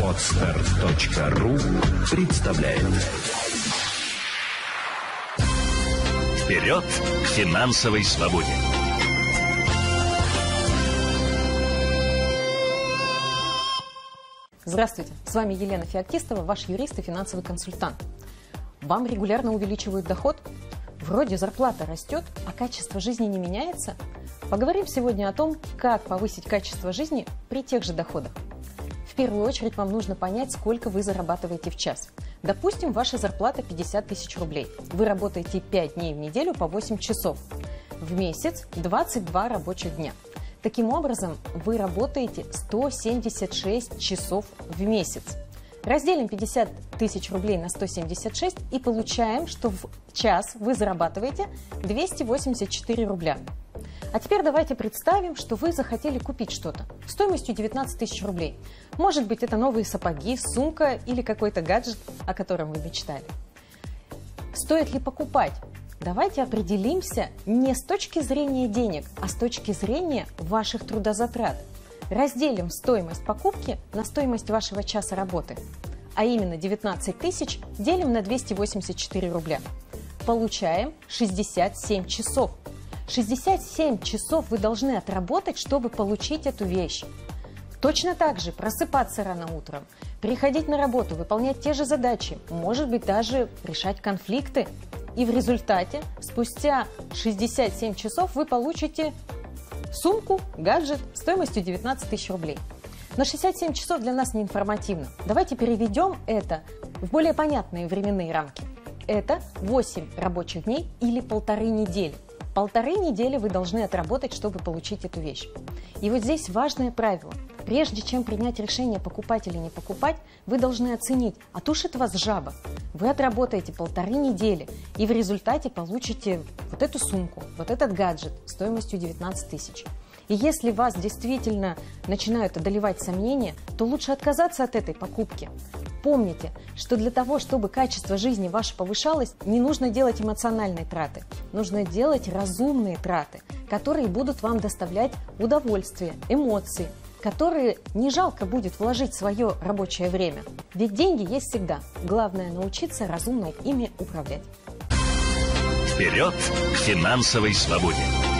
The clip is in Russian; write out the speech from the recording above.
Отстар.ру представляет Вперед к финансовой свободе! Здравствуйте, с вами Елена Феоктистова, ваш юрист и финансовый консультант. Вам регулярно увеличивают доход? Вроде зарплата растет, а качество жизни не меняется? Поговорим сегодня о том, как повысить качество жизни при тех же доходах. В первую очередь вам нужно понять, сколько вы зарабатываете в час. Допустим, ваша зарплата 50 тысяч рублей. Вы работаете 5 дней в неделю по 8 часов. В месяц 22 рабочих дня. Таким образом, вы работаете 176 часов в месяц. Разделим 50 тысяч рублей на 176 и получаем, что в час вы зарабатываете 284 рубля. А теперь давайте представим, что вы захотели купить что-то стоимостью 19 тысяч рублей. Может быть, это новые сапоги, сумка или какой-то гаджет, о котором вы мечтали. Стоит ли покупать? Давайте определимся не с точки зрения денег, а с точки зрения ваших трудозатрат. Разделим стоимость покупки на стоимость вашего часа работы, а именно 19 тысяч делим на 284 рубля. Получаем 67 часов – 67 часов вы должны отработать, чтобы получить эту вещь. Точно так же просыпаться рано утром, приходить на работу, выполнять те же задачи, может быть даже решать конфликты. И в результате, спустя 67 часов, вы получите сумку, гаджет стоимостью 19 тысяч рублей. Но 67 часов для нас не информативно. Давайте переведем это в более понятные временные рамки. Это 8 рабочих дней или полторы недели. Полторы недели вы должны отработать, чтобы получить эту вещь. И вот здесь важное правило. Прежде чем принять решение, покупать или не покупать, вы должны оценить, а тушит вас жаба. Вы отработаете полторы недели и в результате получите вот эту сумку, вот этот гаджет стоимостью 19 тысяч. И если вас действительно начинают одолевать сомнения, то лучше отказаться от этой покупки. Помните, что для того, чтобы качество жизни ваше повышалось, не нужно делать эмоциональные траты. Нужно делать разумные траты, которые будут вам доставлять удовольствие, эмоции, которые не жалко будет вложить свое рабочее время. Ведь деньги есть всегда. Главное научиться разумно ими управлять. Вперед к финансовой свободе!